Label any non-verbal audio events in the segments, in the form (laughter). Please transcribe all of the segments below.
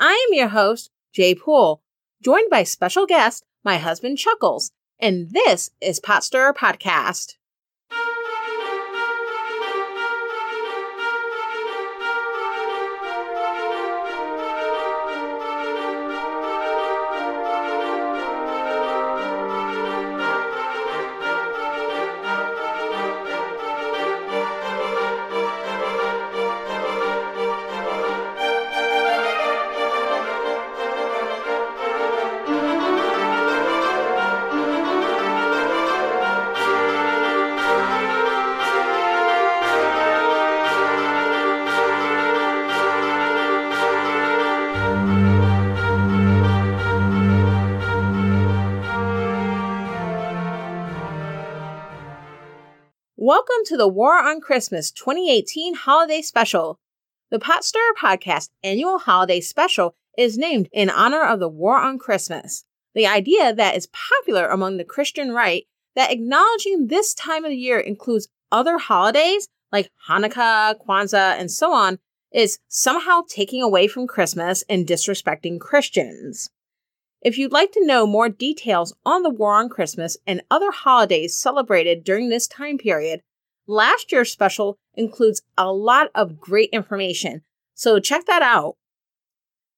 I am your host, Jay Poole, joined by special guest, my husband Chuckles, and this is Pot Stirrer Podcast. The War on Christmas 2018 Holiday Special. The Pot Stirrer Podcast annual holiday special is named in honor of the War on Christmas. The idea that is popular among the Christian right that acknowledging this time of year includes other holidays like Hanukkah, Kwanzaa, and so on is somehow taking away from Christmas and disrespecting Christians. If you'd like to know more details on the War on Christmas and other holidays celebrated during this time period, last year's special includes a lot of great information, so check that out.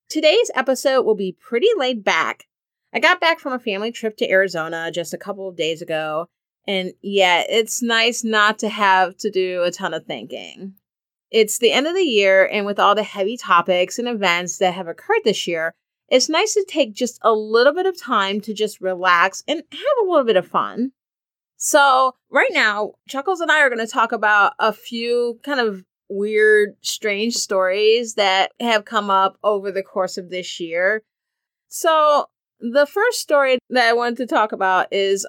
Today's episode will be pretty laid back. I got back from a family trip to Arizona just a couple of days ago, and yeah, it's nice not to have to do a ton of thinking. It's the end of the year, and with all the heavy topics and events that have occurred this year, it's nice to take just a little bit of time to just relax and have a little bit of fun. So, right now, Chuckles and I are going to talk about a few kind of weird, strange stories that have come up over the course of this year. So, the first story that I wanted to talk about is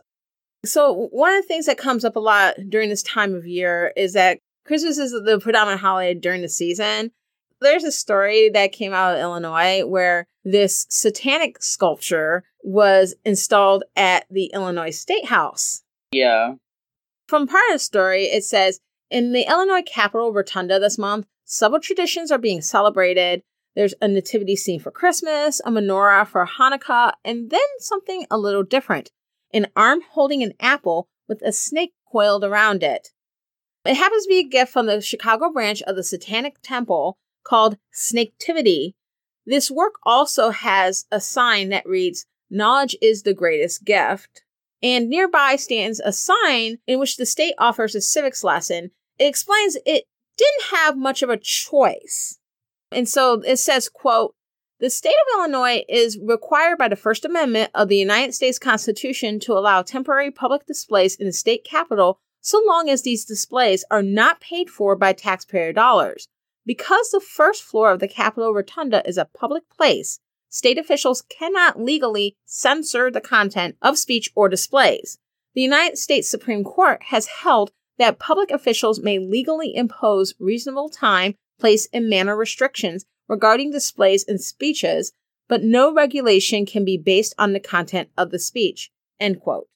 so, one of the things that comes up a lot during this time of year is that Christmas is the predominant holiday during the season. There's a story that came out of Illinois where this satanic sculpture was installed at the Illinois State House. Yeah. From part of the story, it says in the Illinois Capitol Rotunda this month, several traditions are being celebrated. There's a nativity scene for Christmas, a menorah for Hanukkah, and then something a little different an arm holding an apple with a snake coiled around it. It happens to be a gift from the Chicago branch of the Satanic Temple called Snaketivity. This work also has a sign that reads, Knowledge is the greatest gift. And nearby stands a sign in which the state offers a civics lesson. It explains it didn't have much of a choice. And so it says, quote, the state of Illinois is required by the First Amendment of the United States Constitution to allow temporary public displays in the state capitol so long as these displays are not paid for by taxpayer dollars. Because the first floor of the Capitol Rotunda is a public place, state officials cannot legally censor the content of speech or displays. The United States Supreme Court has held that public officials may legally impose reasonable time, place, and manner restrictions regarding displays and speeches, but no regulation can be based on the content of the speech. End quote.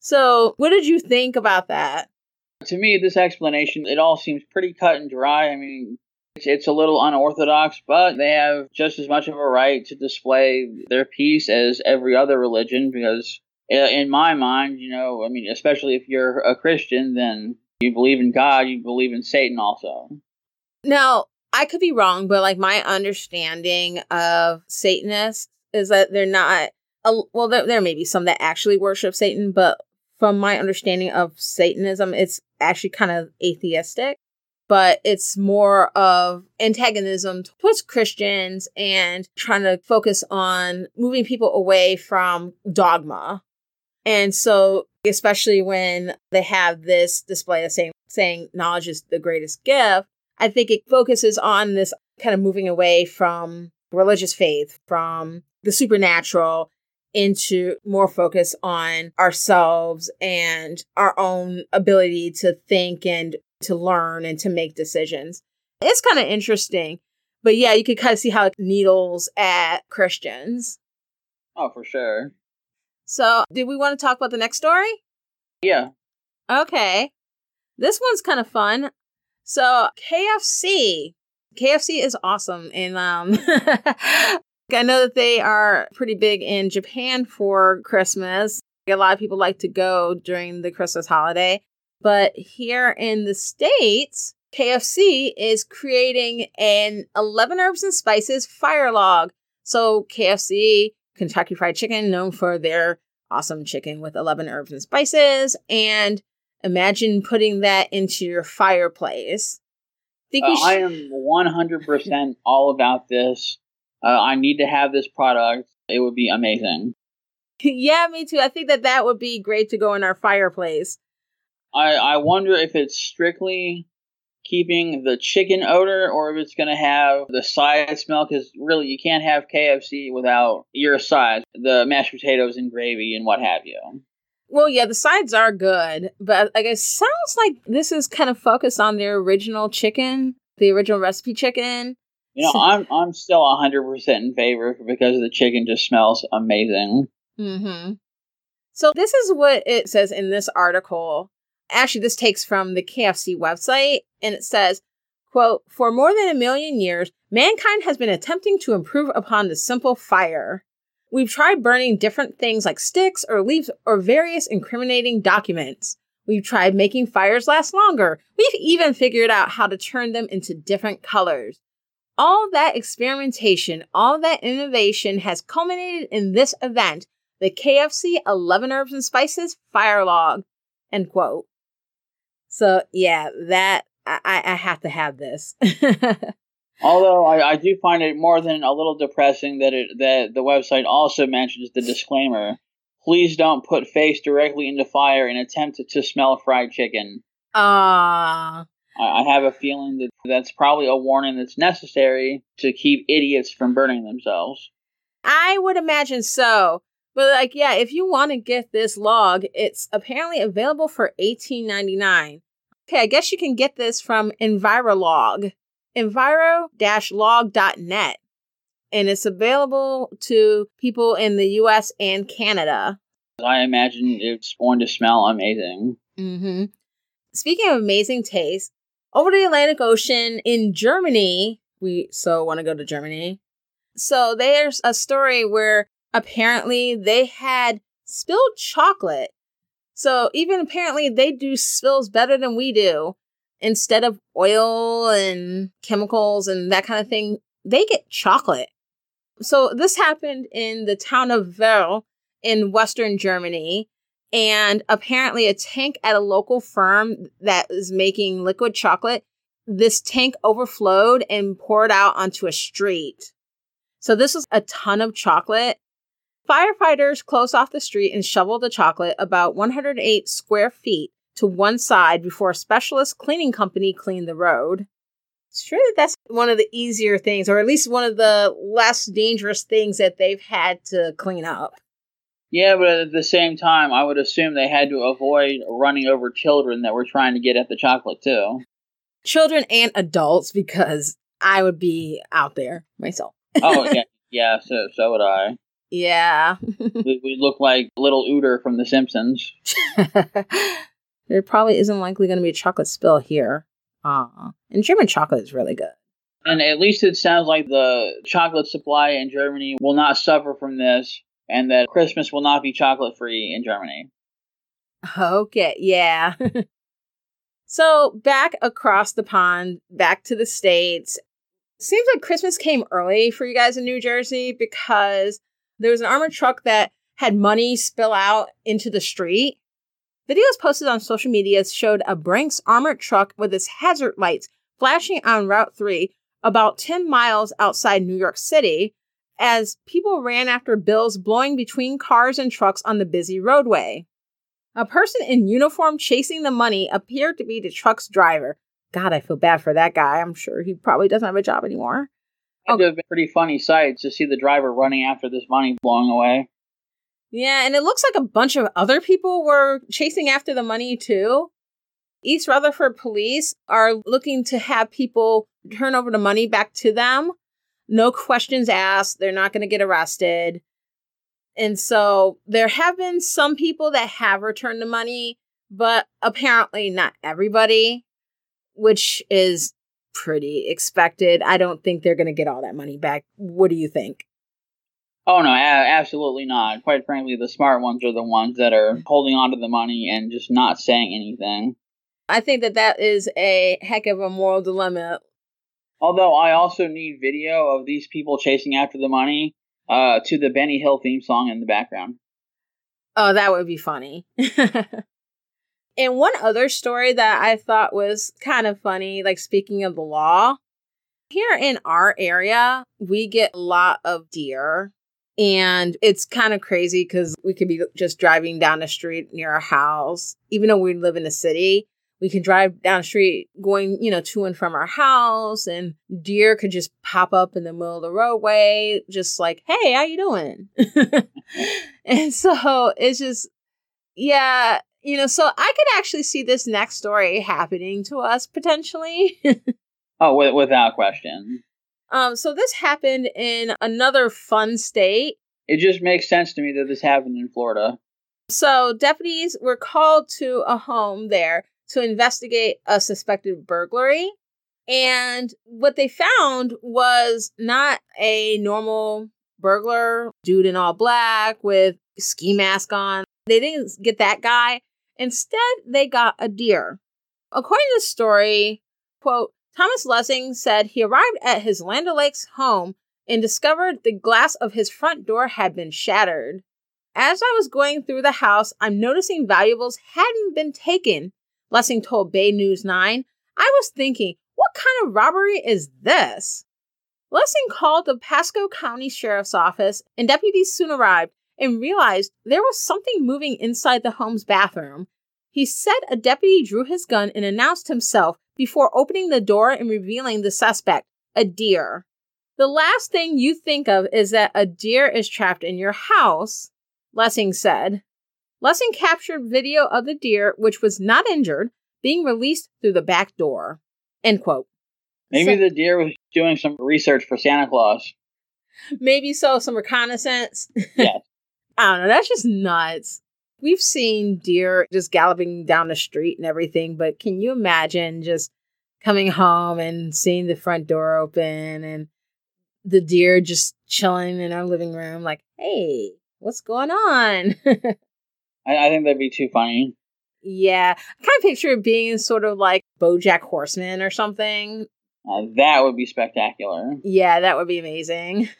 So, what did you think about that? To me, this explanation, it all seems pretty cut and dry. I mean, it's, a little unorthodox, but they have just as much of a right to display their piece as every other religion because, uh, in my mind, you know, I mean, especially if you're a Christian, then you believe in God, you believe in Satan also. Now, I could be wrong, but like my understanding of Satanists is that they're not, well, there, there may be some that actually worship Satan, but from my understanding of Satanism, it's actually kind of atheistic but it's more of antagonism towards Christians and trying to focus on moving people away from dogma. And so, especially when they have this display of saying, saying knowledge is the greatest gift, I think it focuses on this kind of moving away from religious faith, from the supernatural into more focus on ourselves and our own ability to think and to learn and to make decisions. It's kind of interesting. But yeah, you could kind of see how it needles at Christians. Oh, for sure. So, did we want to talk about the next story? Yeah. Okay. This one's kind of fun. So, KFC. KFC is awesome. And um (laughs) I know that they are pretty big in Japan for Christmas. A lot of people like to go during the Christmas holiday. But here in the States, KFC is creating an 11 herbs and spices fire log. So, KFC, Kentucky Fried Chicken, known for their awesome chicken with 11 herbs and spices. And imagine putting that into your fireplace. Think uh, I am 100% (laughs) all about this. Uh, I need to have this product. It would be amazing. yeah, me too. I think that that would be great to go in our fireplace. I, I wonder if it's strictly keeping the chicken odor or if it's going to have the side smell because really you can't have KFC without your sides, the mashed potatoes and gravy and what have you. Well, yeah, the sides are good, but like it sounds like this is kind of focused on their original chicken, the original recipe chicken. You know, so- (laughs) I'm I'm still hundred percent in favor because the chicken just smells amazing. Hmm. So this is what it says in this article. Actually, this takes from the KFC website, and it says, "quote For more than a million years, mankind has been attempting to improve upon the simple fire." We've tried burning different things like sticks or leaves or various incriminating documents. We've tried making fires last longer. We've even figured out how to turn them into different colors. All that experimentation, all that innovation has culminated in this event, the KFC 11 Herbs and Spices Fire Log. End quote. So, yeah, that, I, I have to have this. (laughs) Although I, I do find it more than a little depressing that it that the website also mentions the disclaimer. Please don't put face directly into fire and attempt to, to smell fried chicken. Ah. I, I have a feeling that that's probably a warning that's necessary to keep idiots from burning themselves. I would imagine so. But like, yeah, if you want to get this log, it's apparently available for eighteen ninety nine. Okay, I guess you can get this from Envirolog enviro-log.net and it's available to people in the US and Canada. I imagine it's going to smell amazing. Mm-hmm. Speaking of amazing taste, over the Atlantic Ocean in Germany, we so want to go to Germany. So there's a story where apparently they had spilled chocolate. So even apparently they do spills better than we do instead of oil and chemicals and that kind of thing, they get chocolate. So this happened in the town of Werl in Western Germany. And apparently, a tank at a local firm that is making liquid chocolate, this tank overflowed and poured out onto a street. So, this was a ton of chocolate. Firefighters closed off the street and shoveled the chocolate about 108 square feet to one side before a specialist cleaning company cleaned the road. It's true that that's one of the easier things, or at least one of the less dangerous things that they've had to clean up. Yeah, but at the same time, I would assume they had to avoid running over children that were trying to get at the chocolate too. Children and adults, because I would be out there myself. oh (laughs) yeah, yeah. So so would I. Yeah. (laughs) we, we look like little Uter from The Simpsons. (laughs) There probably isn't likely going to be a chocolate spill here. Uh, and German chocolate is really good. And at least it sounds like the chocolate supply in Germany will not suffer from this, and that Christmas will not be chocolate free in Germany. Okay, yeah. (laughs) so back across the pond, back to the States. Seems like Christmas came early for you guys in New Jersey because there was an armored truck that had money spill out into the street Videos posted on social media showed a Brinks armored truck with its hazard lights flashing on Route 3 about 10 miles outside New York City as people ran after bills blowing between cars and trucks on the busy roadway. A person in uniform chasing the money appeared to be the truck's driver. God, I feel bad for that guy. I'm sure he probably doesn't have a job anymore. Would oh. have a pretty funny sight to see the driver running after this money blowing away. Yeah, and it looks like a bunch of other people were chasing after the money too. East Rutherford police are looking to have people turn over the money back to them. No questions asked. They're not going to get arrested. And so there have been some people that have returned the money, but apparently not everybody, which is pretty expected. I don't think they're going to get all that money back. What do you think? Oh no, absolutely not. Quite frankly, the smart ones are the ones that are holding on to the money and just not saying anything. I think that that is a heck of a moral dilemma. Although I also need video of these people chasing after the money uh, to the Benny Hill theme song in the background. Oh, that would be funny. (laughs) and one other story that I thought was kind of funny, like speaking of the law, here in our area, we get a lot of deer. And it's kind of crazy because we could be just driving down the street near our house, even though we live in the city. We can drive down the street going, you know, to and from our house, and deer could just pop up in the middle of the roadway, just like, hey, how you doing? (laughs) and so it's just, yeah, you know, so I could actually see this next story happening to us potentially. (laughs) oh, w- without question. Um, so this happened in another fun state. It just makes sense to me that this happened in Florida. So deputies were called to a home there to investigate a suspected burglary. And what they found was not a normal burglar, dude in all black with ski mask on. They didn't get that guy. Instead, they got a deer. According to the story, quote, Thomas Lessing said he arrived at his Land O'Lakes home and discovered the glass of his front door had been shattered. As I was going through the house, I'm noticing valuables hadn't been taken, Lessing told Bay News 9. I was thinking, what kind of robbery is this? Lessing called the Pasco County Sheriff's Office, and deputies soon arrived and realized there was something moving inside the home's bathroom. He said a deputy drew his gun and announced himself before opening the door and revealing the suspect, a deer. The last thing you think of is that a deer is trapped in your house, Lessing said. Lessing captured video of the deer, which was not injured, being released through the back door. End quote. Maybe so, the deer was doing some research for Santa Claus. Maybe so, some reconnaissance. Yeah. I don't know. That's just nuts. We've seen deer just galloping down the street and everything, but can you imagine just coming home and seeing the front door open and the deer just chilling in our living room, like, hey, what's going on? (laughs) I, I, think that'd be too funny. Yeah. I kind of picture it being sort of like Bojack Horseman or something. Uh, that would be spectacular. Yeah, that would be amazing. (laughs)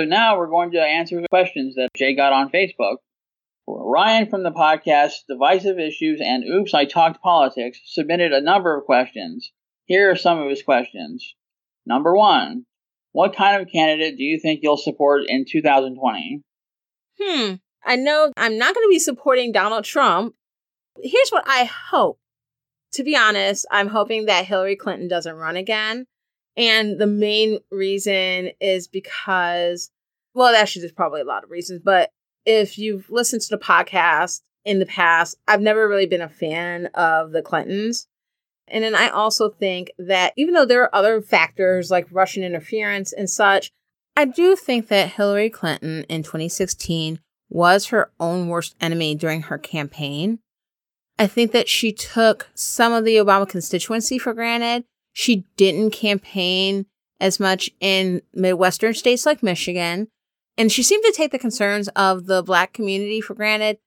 So now we're going to answer the questions that Jay got on Facebook. Ryan from the podcast Divisive Issues and Oops, I Talked Politics submitted a number of questions. Here are some of his questions. Number one, what kind of candidate do you think you'll support in 2020? Hmm. I know I'm not going to be supporting Donald Trump. Here's what I hope. To be honest, I'm hoping that Hillary Clinton doesn't run again. And the main reason is because, well, actually, there's probably a lot of reasons, but if you've listened to the podcast in the past, I've never really been a fan of the Clintons. And then I also think that even though there are other factors like Russian interference and such, I do think that Hillary Clinton in 2016 was her own worst enemy during her campaign. I think that she took some of the Obama constituency for granted she didn't campaign as much in Midwestern states like Michigan. And she seemed to take the concerns of the Black community for granted,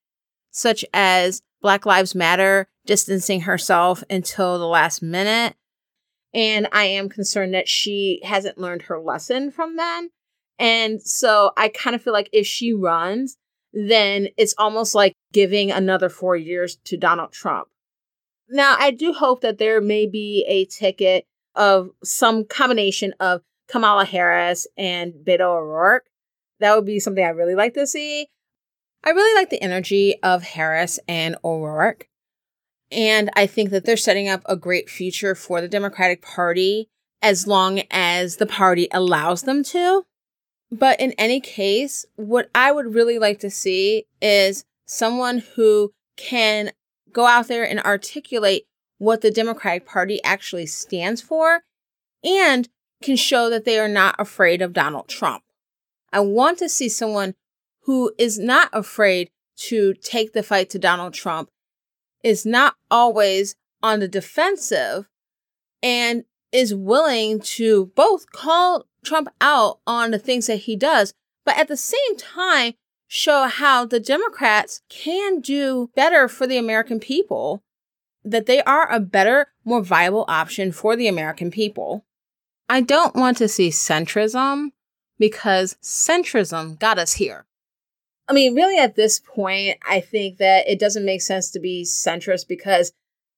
such as Black Lives Matter distancing herself until the last minute. And I am concerned that she hasn't learned her lesson from then. And so I kind of feel like if she runs, then it's almost like giving another four years to Donald Trump. Now, I do hope that there may be a ticket of some combination of Kamala Harris and Beto O'Rourke. That would be something I really like to see. I really like the energy of Harris and O'Rourke. And I think that they're setting up a great future for the Democratic Party as long as the party allows them to. But in any case, what I would really like to see is someone who can go out there and articulate what the Democratic Party actually stands for and can show that they are not afraid of Donald Trump. I want to see someone who is not afraid to take the fight to Donald Trump, is not always on the defensive, and is willing to both call Trump out on the things that he does, but at the same time, show how the Democrats can do better for the American people, that they are a better, more viable option for the American people. I don't want to see centrism because centrism got us here. I mean, really, at this point, I think that it doesn't make sense to be centrist because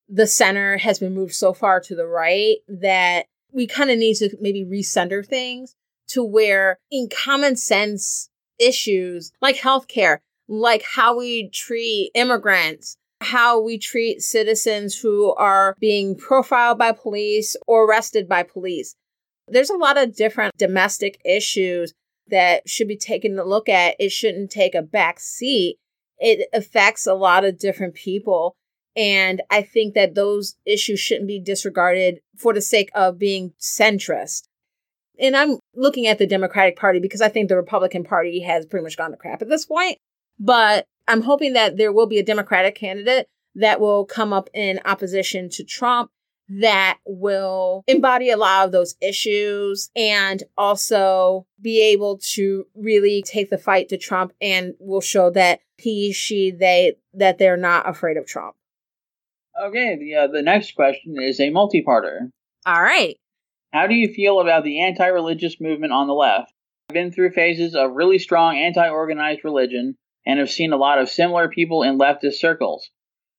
the center has been moved so far to the right that we kind of need to maybe recenter things to where, in common sense issues like healthcare, like how we treat immigrants, how we treat citizens who are being profiled by police or arrested by police. There's a lot of different domestic issues that should be taken a look at. It shouldn't take a back seat. It affects a lot of different people. And I think that those issues shouldn't be disregarded for the sake of being centrist. And I'm looking at the Democratic Party because I think the Republican Party has pretty much gone to crap at this point. But I'm hoping that there will be a Democratic candidate that will come up in opposition to Trump that will embody a lot of those issues and also be able to really take the fight to Trump and will show that he, she, they, that they're not afraid of Trump. Okay, the uh, the next question is a multi-parter. All right. How do you feel about the anti-religious movement on the left? I've been through phases of really strong anti-organized religion and have seen a lot of similar people in leftist circles.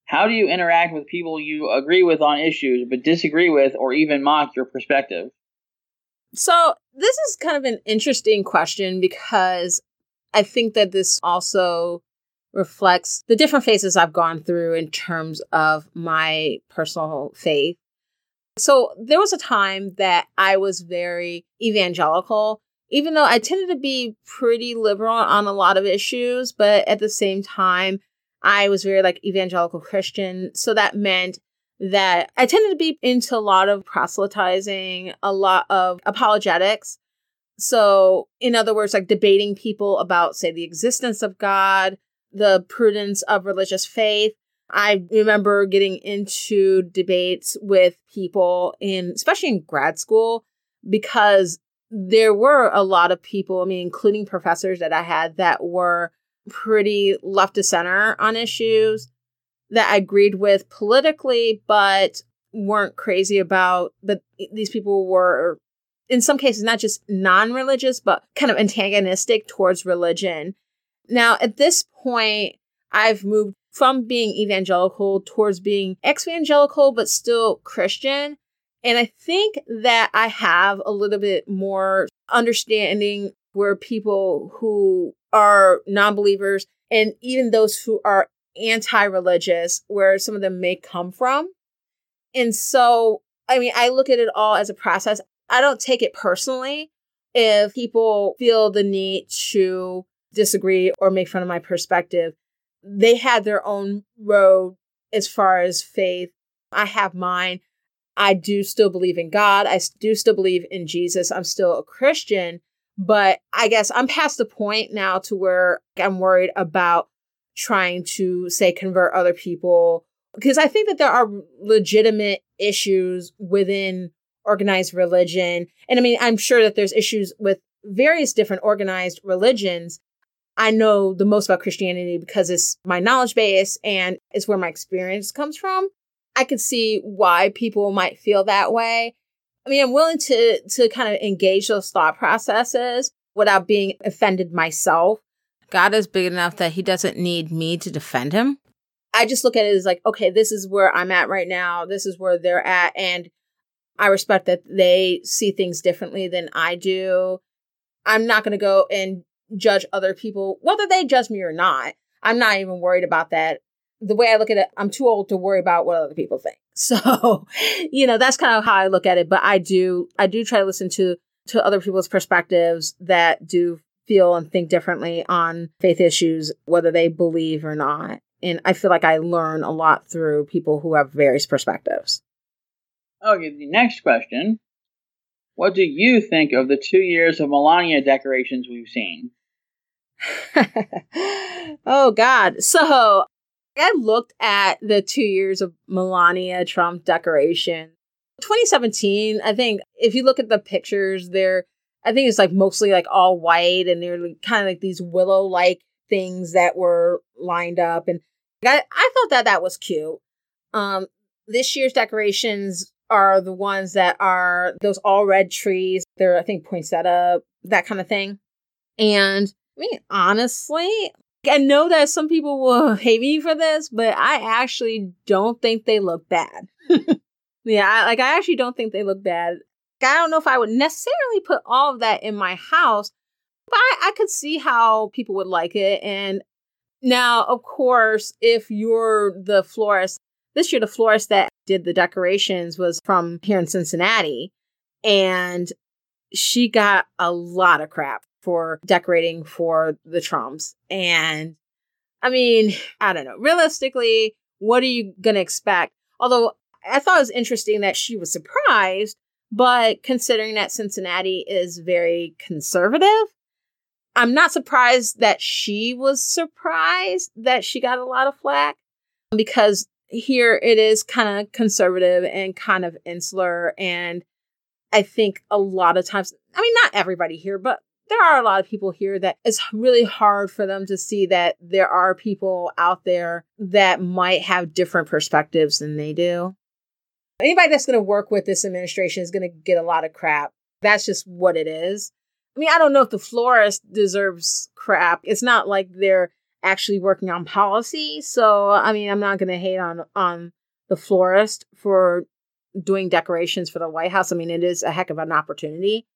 How do you interact with people you agree with on issues but disagree with or even mock your perspective? So, this is kind of an interesting question because I think that this also reflects the different phases I've gone through in terms of my personal faith. So, there was a time that I was very evangelical, even though I tended to be pretty liberal on a lot of issues, but at the same time, I was very like evangelical Christian. So that meant that I tended to be into a lot of proselytizing, a lot of apologetics. So, in other words, like debating people about, say, the existence of God, the prudence of religious faith. I remember getting into debates with people in, especially in grad school, because there were a lot of people, I mean, including professors that I had that were pretty left to center on issues that I agreed with politically, but weren't crazy about. But these people were, in some cases, not just non religious, but kind of antagonistic towards religion. Now, at this point, I've moved from being evangelical towards being ex evangelical, but still Christian. And I think that I have a little bit more understanding where people who are non believers and even those who are anti religious, where some of them may come from. And so, I mean, I look at it all as a process. I don't take it personally if people feel the need to disagree or make fun of my perspective. They had their own road as far as faith. I have mine. I do still believe in God. I do still believe in Jesus. I'm still a Christian. But I guess I'm past the point now to where I'm worried about trying to say convert other people because I think that there are legitimate issues within organized religion. And I mean, I'm sure that there's issues with various different organized religions. I know the most about Christianity because it's my knowledge base and it's where my experience comes from. I could see why people might feel that way. I mean, I'm willing to to kind of engage those thought processes without being offended myself. God is big enough that he doesn't need me to defend him. I just look at it as like, okay, this is where I'm at right now. This is where they're at. And I respect that they see things differently than I do. I'm not going to go and judge other people, whether they judge me or not. I'm not even worried about that. The way I look at it, I'm too old to worry about what other people think. (laughs) So, you know, that's kind of how I look at it. But I do, I do try to listen to, to other people's perspectives that do feel and think differently on faith issues, whether they believe or not. And I feel like I learn a lot through people who have various perspectives. Okay, the next question. What do you think of the two years of Melania decorations we've seen? (laughs) oh, God. So I looked at the two years of Melania Trump decoration. 2017, I think if you look at the pictures, they're, I think it's like mostly like all white and they're kind of like these willow like things that were lined up. And I, I thought that that was cute. Um, this year's decorations are the ones that are those all red trees. They're, I think, poinsettia, that kind of thing. And mean, honestly, I know that some people will (laughs) hate me for this, but I actually don't think they look bad. (laughs) yeah, I, like I actually don't think they look bad. I don't know if I would necessarily put all of that in my house, but I, I could see how people would like it. And now, of course, if you're the florist, this year the florist that did the decorations was from here in Cincinnati, and she got a lot of crap for decorating for the Trumps. And I mean, I don't know. Realistically, what are you going to expect? Although I thought it was interesting that she was surprised, but considering that Cincinnati is very conservative, I'm not surprised that she was surprised that she got a lot of flack because here it is kind of conservative and kind of insular. And I think a lot of times, I mean, not everybody here, but there are a lot of people here that it's really hard for them to see that there are people out there that might have different perspectives than they do. Anybody that's going to work with this administration is going to get a lot of crap. That's just what it is. I mean, I don't know if the florist deserves crap. It's not like they're actually working on policy. So, I mean, I'm not going to hate on on the florist for doing decorations for the White House. I mean, it is a heck of an opportunity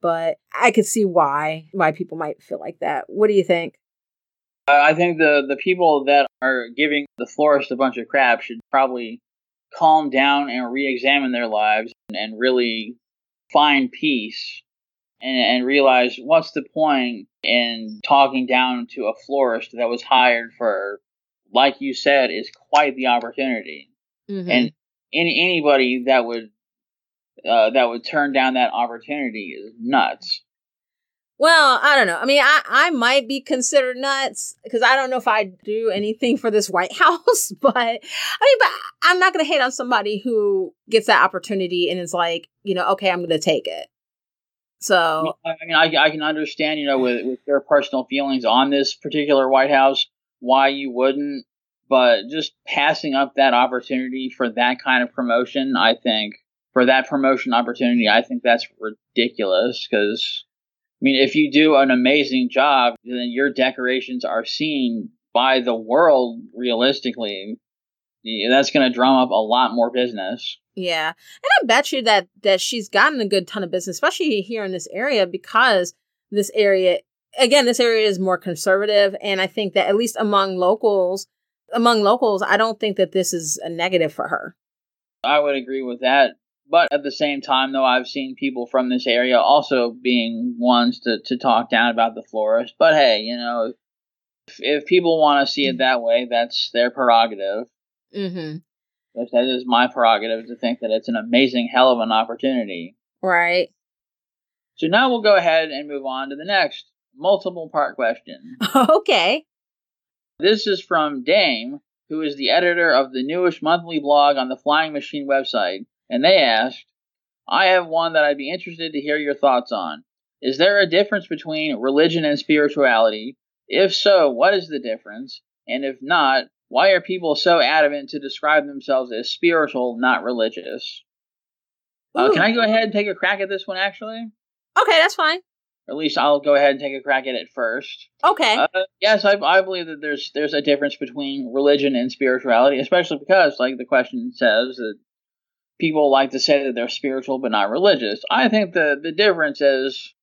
but I could see why why people might feel like that. What do you think? I think the the people that are giving the florist a bunch of crap should probably calm down and re-examine their lives and really find peace and, and realize what's the point in talking down to a florist that was hired for, like you said, is quite the opportunity. Mm-hmm. And any anybody that would uh, that would turn down that opportunity is nuts. Well, I don't know. I mean, I, I might be considered nuts because I don't know if I do anything for this White (laughs) House, but I mean, but I'm not going to hate on somebody who gets that opportunity and is like, you know, okay, I'm going to take it. So, I mean, I, I can understand, you know, with, with their personal feelings on this particular White House, why you wouldn't, but just passing up that opportunity for that kind of promotion, I think for that promotion opportunity, I think that's ridiculous because, I mean, if you do an amazing job, then your decorations are seen by the world realistically. That's going to drum up a lot more business. Yeah. And I bet you that that she's gotten a good ton of business, especially here in this area because this area again, this area is more conservative and I think that at least among locals, among locals, I don't think that this is a negative for her. I would agree with that. But at the same time, though, I've seen people from this area also being ones to, to talk down about the florist. But hey, you know, if, if people want to see it that way, that's their prerogative. Mm-hmm. That is my prerogative to think that it's an amazing hell of an opportunity. Right. So now we'll go ahead and move on to the next multiple part question. (laughs) okay. This is from Dame, who is the editor of the newish monthly blog on the Flying Machine website and they asked, I have one that I'd be interested to hear your thoughts on. Is there a difference between religion and spirituality? If so, what is the difference? And if not, why are people so adamant to describe themselves as spiritual, not religious? Uh, can I go ahead and take a crack at this one, actually? Okay, that's fine. Or at least I'll go ahead and take a crack at it first. Okay. Uh, yes, I, I believe that there's there's a difference between religion and spirituality, especially because, like the question says, that people like to say that they're spiritual but not religious. I think the, the difference is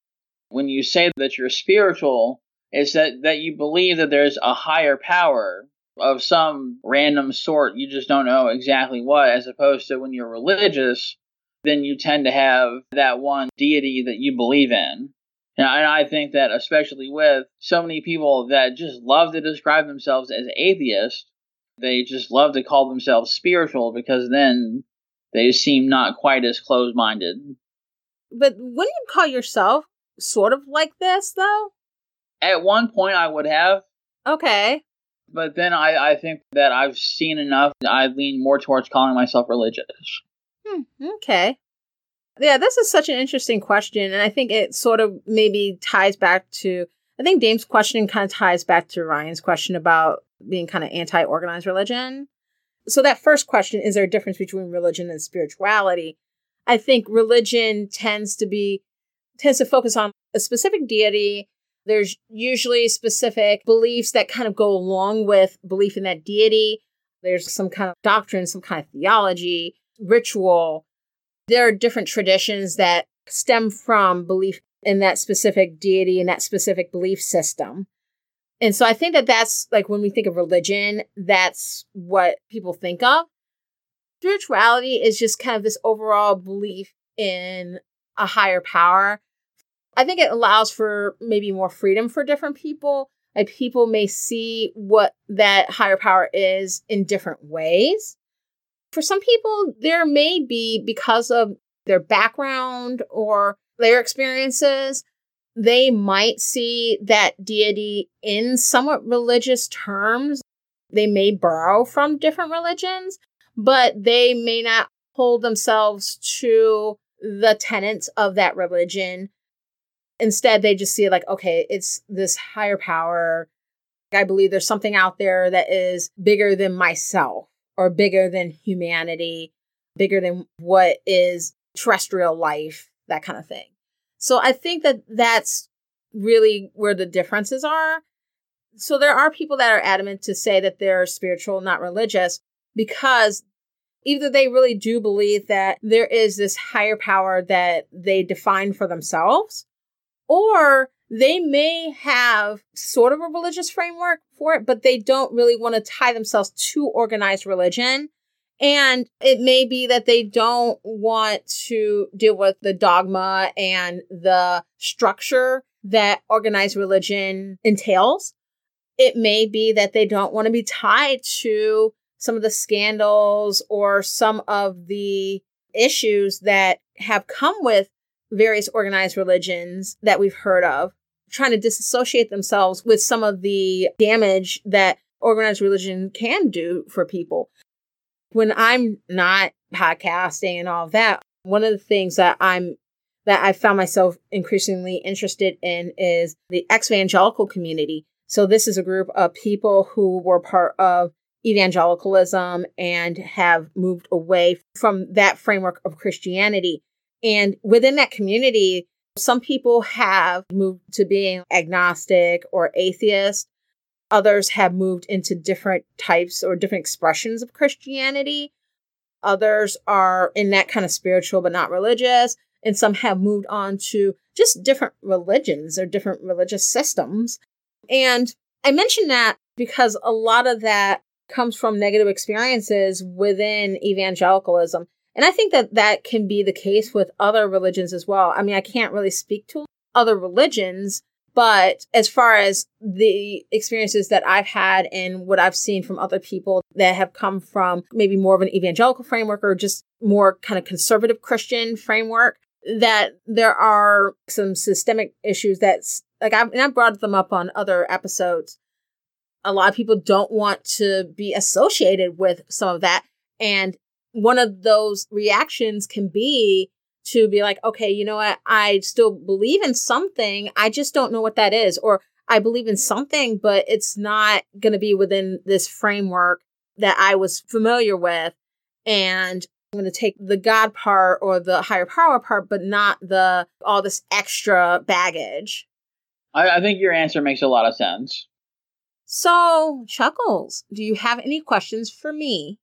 when you say that you're spiritual, is that, that you believe that there's a higher power of some random sort. You just don't know exactly what, as opposed to when you're religious, then you tend to have that one deity that you believe in. And I think that, especially with so many people that just love to describe themselves as atheists, they just love to call themselves spiritual because then they seem not quite as closed minded. But wouldn't you call yourself sort of like this, though? At one point, I would have. Okay. But then I, I think that I've seen enough. I lean more towards calling myself religious. Hmm, okay. Yeah, this is such an interesting question. And I think it sort of maybe ties back to, I think Dame's question kind of ties back to Ryan's question about being kind of anti organized religion. So, that first question is there a difference between religion and spirituality? I think religion tends to be, tends to focus on a specific deity. There's usually specific beliefs that kind of go along with belief in that deity. There's some kind of doctrine, some kind of theology, ritual, there are different traditions that stem from belief in that specific deity and that specific belief system. And so I think that that's like when we think of religion, that's what people think of. Spirituality is just kind of this overall belief in a higher power. I think it allows for maybe more freedom for different people. Like people may see what that higher power is in different ways. For some people, there may be, because of their background or their experiences, they might see that deity in somewhat religious terms. They may borrow from different religions, but they may not hold themselves to the tenets of that religion. Instead, they just see it like, okay, it's this higher power. I believe there's something out there that is bigger than myself or bigger than humanity, bigger than what is terrestrial life, that kind of thing. So I think that that's really where the differences are. So there are people that are adamant to say that they're spiritual, not religious, because either they really do believe that there is this higher power that they define for themselves, or they may have sort of a religious framework for it, but they don't really want to tie themselves to organized religion. And it may be that they don't want to deal with the dogma and the structure that organized religion entails. It may be that they don't want to be tied to some of the scandals or some of the issues that have come with various organized religions that we've heard of, trying to disassociate themselves with some of the damage that organized religion can do for people. When I'm not podcasting and all of that, one of the things that I'm that I found myself increasingly interested in is the evangelical community. So this is a group of people who were part of evangelicalism and have moved away from that framework of Christianity and within that community, some people have moved to being agnostic or atheist. Others have moved into different types or different expressions of Christianity. Others are in that kind of spiritual but not religious. And some have moved on to just different religions or different religious systems. And I mention that because a lot of that comes from negative experiences within evangelicalism. And I think that that can be the case with other religions as well. I mean, I can't really speak to other religions, but as far as the experiences that I've had and what I've seen from other people that have come from maybe more of an evangelical framework or just more kind of conservative Christian framework, that there are some systemic issues that's like I've, and I've brought them up on other episodes. A lot of people don't want to be associated with some of that. And one of those reactions can be to be like, okay, you know what? I still believe in something. I just don't know what that is. Or I believe in something, but it's not going to be within this framework that I was familiar with. And I'm going to take the God part or the higher power part, but not the all this extra baggage. I, I think your answer makes a lot of sense. So, Chuckles, do you have any questions for me?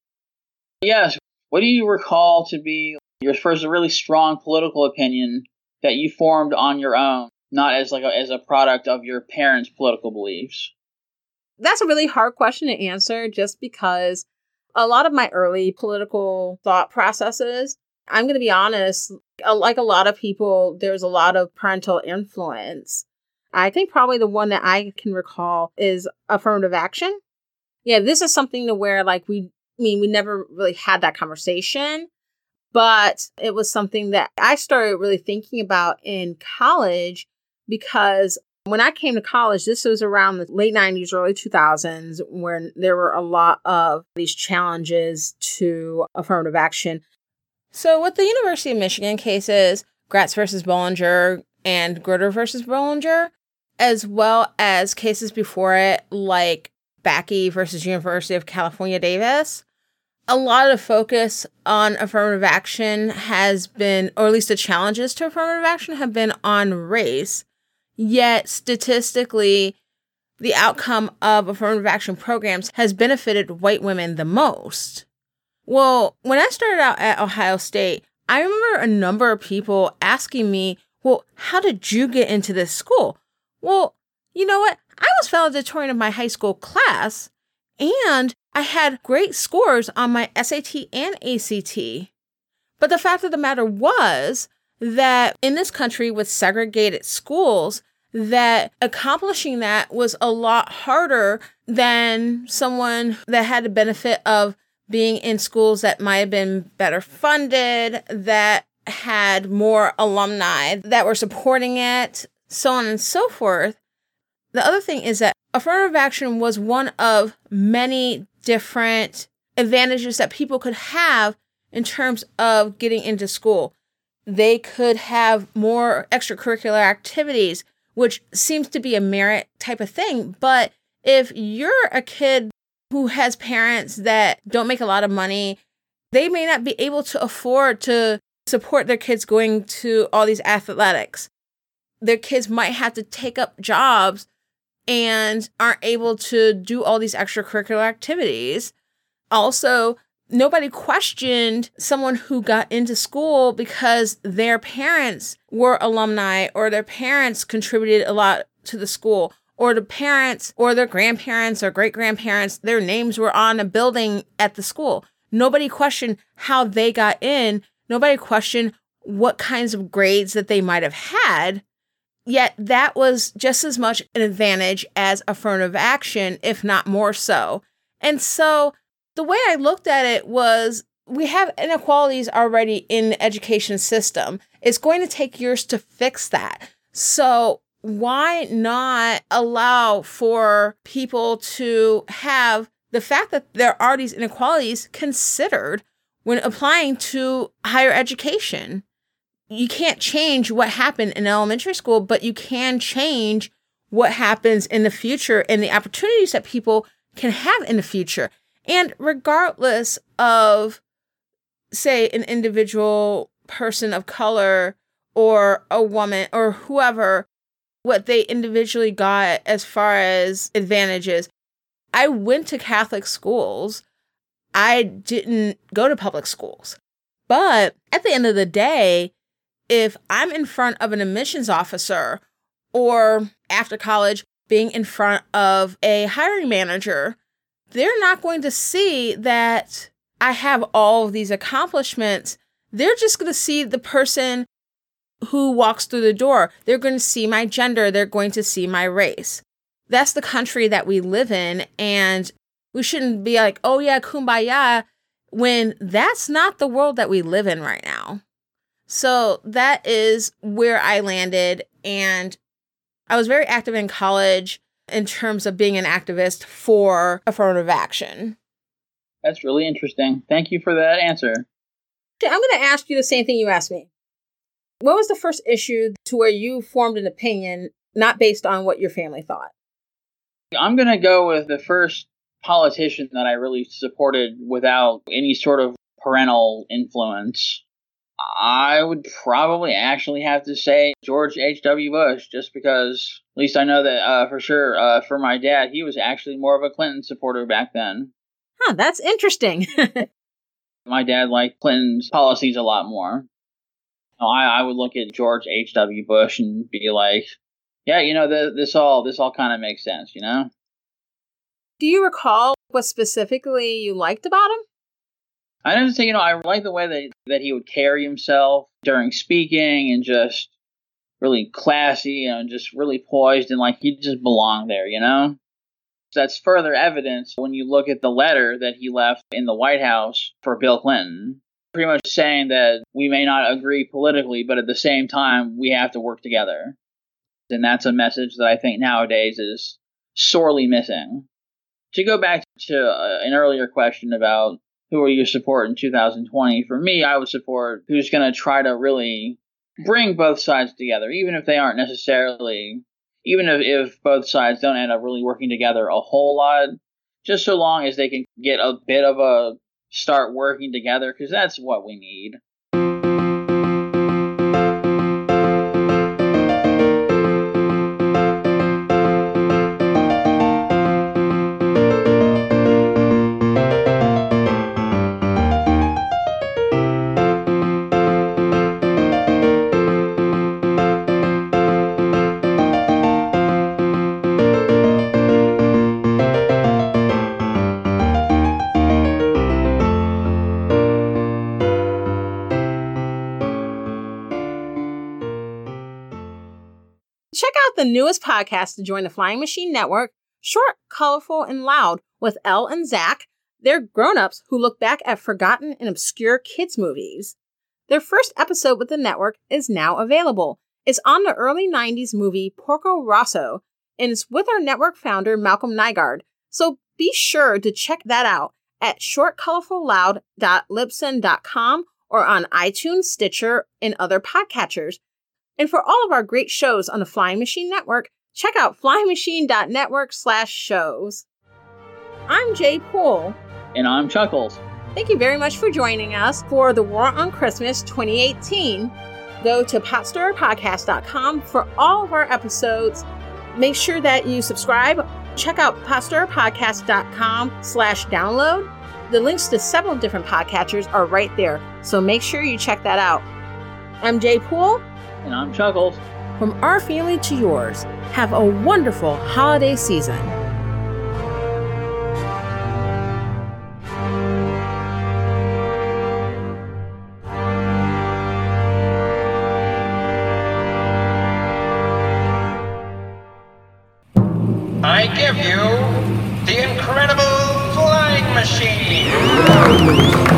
Yes. What do you recall to be your first really strong political opinion that you formed on your own, not as like a, as a product of your parents' political beliefs? That's a really hard question to answer just because a lot of my early political thought processes, I'm going to be honest, uh, like a lot of people, there's a lot of parental influence. I think probably the one that I can recall is affirmative action. Yeah, this is something to where like we I mean we never really had that conversation, but it was something that I started really thinking about in college because when I came to college, this was around the late 90s, early 2000s, when there were a lot of these challenges to affirmative action. So, with the University of Michigan cases, Gratz versus Bollinger and Grutter versus Bollinger, as well as cases before it, like Bakke versus University of California, Davis, a lot of focus on affirmative action has been, or at least the challenges to affirmative action have been on race Yet, statistically, the outcome of affirmative action programs has benefited white women the most. Well, when I started out at Ohio State, I remember a number of people asking me, Well, how did you get into this school? Well, you know what? I was valedictorian of my high school class, and I had great scores on my SAT and ACT. But the fact of the matter was, that in this country with segregated schools, that accomplishing that was a lot harder than someone that had the benefit of being in schools that might have been better funded, that had more alumni that were supporting it, so on and so forth. The other thing is that affirmative action was one of many different advantages that people could have in terms of getting into school they could have more extracurricular activities, which seems to be a merit type of thing. But if you're a kid who has parents that don't make a lot of money, they may not be able to afford to support their kids going to all these athletics. Their kids might have to take up jobs and aren't able to do all these extracurricular activities. Also, nobody questioned someone who got into school because their parents were alumni or their parents contributed a lot to the school or the parents or their grandparents or great grandparents their names were on a building at the school. Nobody questioned how they got in. Nobody questioned what kinds of grades that they might have had yet that was just as much an advantage as affirmative action if not more so and so the way I looked at it was we have inequalities already in the education system. It's going to take years to fix that. So why not allow for people to have the fact that there are these inequalities considered when applying to higher education? You can't change what happened in elementary school, but you can change what happens in the future and the opportunities that people can have in the future. And regardless of, say, an individual person of color or a woman or whoever, what they individually got as far as advantages, I went to Catholic schools. I didn't go to public schools. But at the end of the day, if I'm in front of an admissions officer or after college being in front of a hiring manager, they're not going to see that I have all of these accomplishments. They're just going to see the person who walks through the door. They're going to see my gender. They're going to see my race. That's the country that we live in. And we shouldn't be like, oh, yeah, kumbaya, when that's not the world that we live in right now. So that is where I landed. And I was very active in college in terms of being an activist for affirmative action. That's really interesting. Thank you for that answer. I'm going to ask you the same thing you asked me. What was the first issue to where you formed an opinion not based on what your family thought? I'm going to go with the first politician that I really supported without any sort of parental influence. I would probably actually have to say George H.W. Bush, just because, at least I know that uh, for sure, uh, for my dad, he was actually more of a Clinton supporter back then. Huh, that's interesting. (laughs) my dad liked Clinton's policies a lot more. I, I would look at George H.W. Bush and be like, yeah, you know, the, this all this all kind of makes sense, you know. Do you recall what specifically you liked about him? I didn't say, you know, I like the way that that he would carry himself during speaking and just really classy and just really poised and like he just belonged there, you know? That's further evidence when you look at the letter that he left in the White House for Bill Clinton. Pretty much saying that we may not agree politically, but at the same time, we have to work together. And that's a message that I think nowadays is sorely missing. To go back to uh, an earlier question about who are you support in 2020, for me, I would support who's going to try to really bring both sides together, even if they aren't necessarily, even if, if both sides don't end up really working together a whole lot, just so long as they can get a bit of a start working together, because that's what we need. The newest podcast to join the Flying Machine Network, Short, Colorful, and Loud, with Elle and Zach. They're grown ups who look back at forgotten and obscure kids' movies. Their first episode with the network is now available. It's on the early 90s movie Porco Rosso, and it's with our network founder, Malcolm Nygaard. So be sure to check that out at shortcolorfulloud.libsyn.com or on iTunes, Stitcher, and other podcatchers. And for all of our great shows on the Flying Machine Network, check out flyingmachine.network slash shows. I'm Jay Poole. And I'm Chuckles. Thank you very much for joining us for the War on Christmas 2018. Go to potstirpodcast.com for all of our episodes. Make sure that you subscribe. Check out potstirpodcast.com slash download. The links to several different podcatchers are right there, so make sure you check that out. I'm Jay Poole. And I'm Chuckles. From our family to yours, have a wonderful holiday season. I give you the incredible flying machine.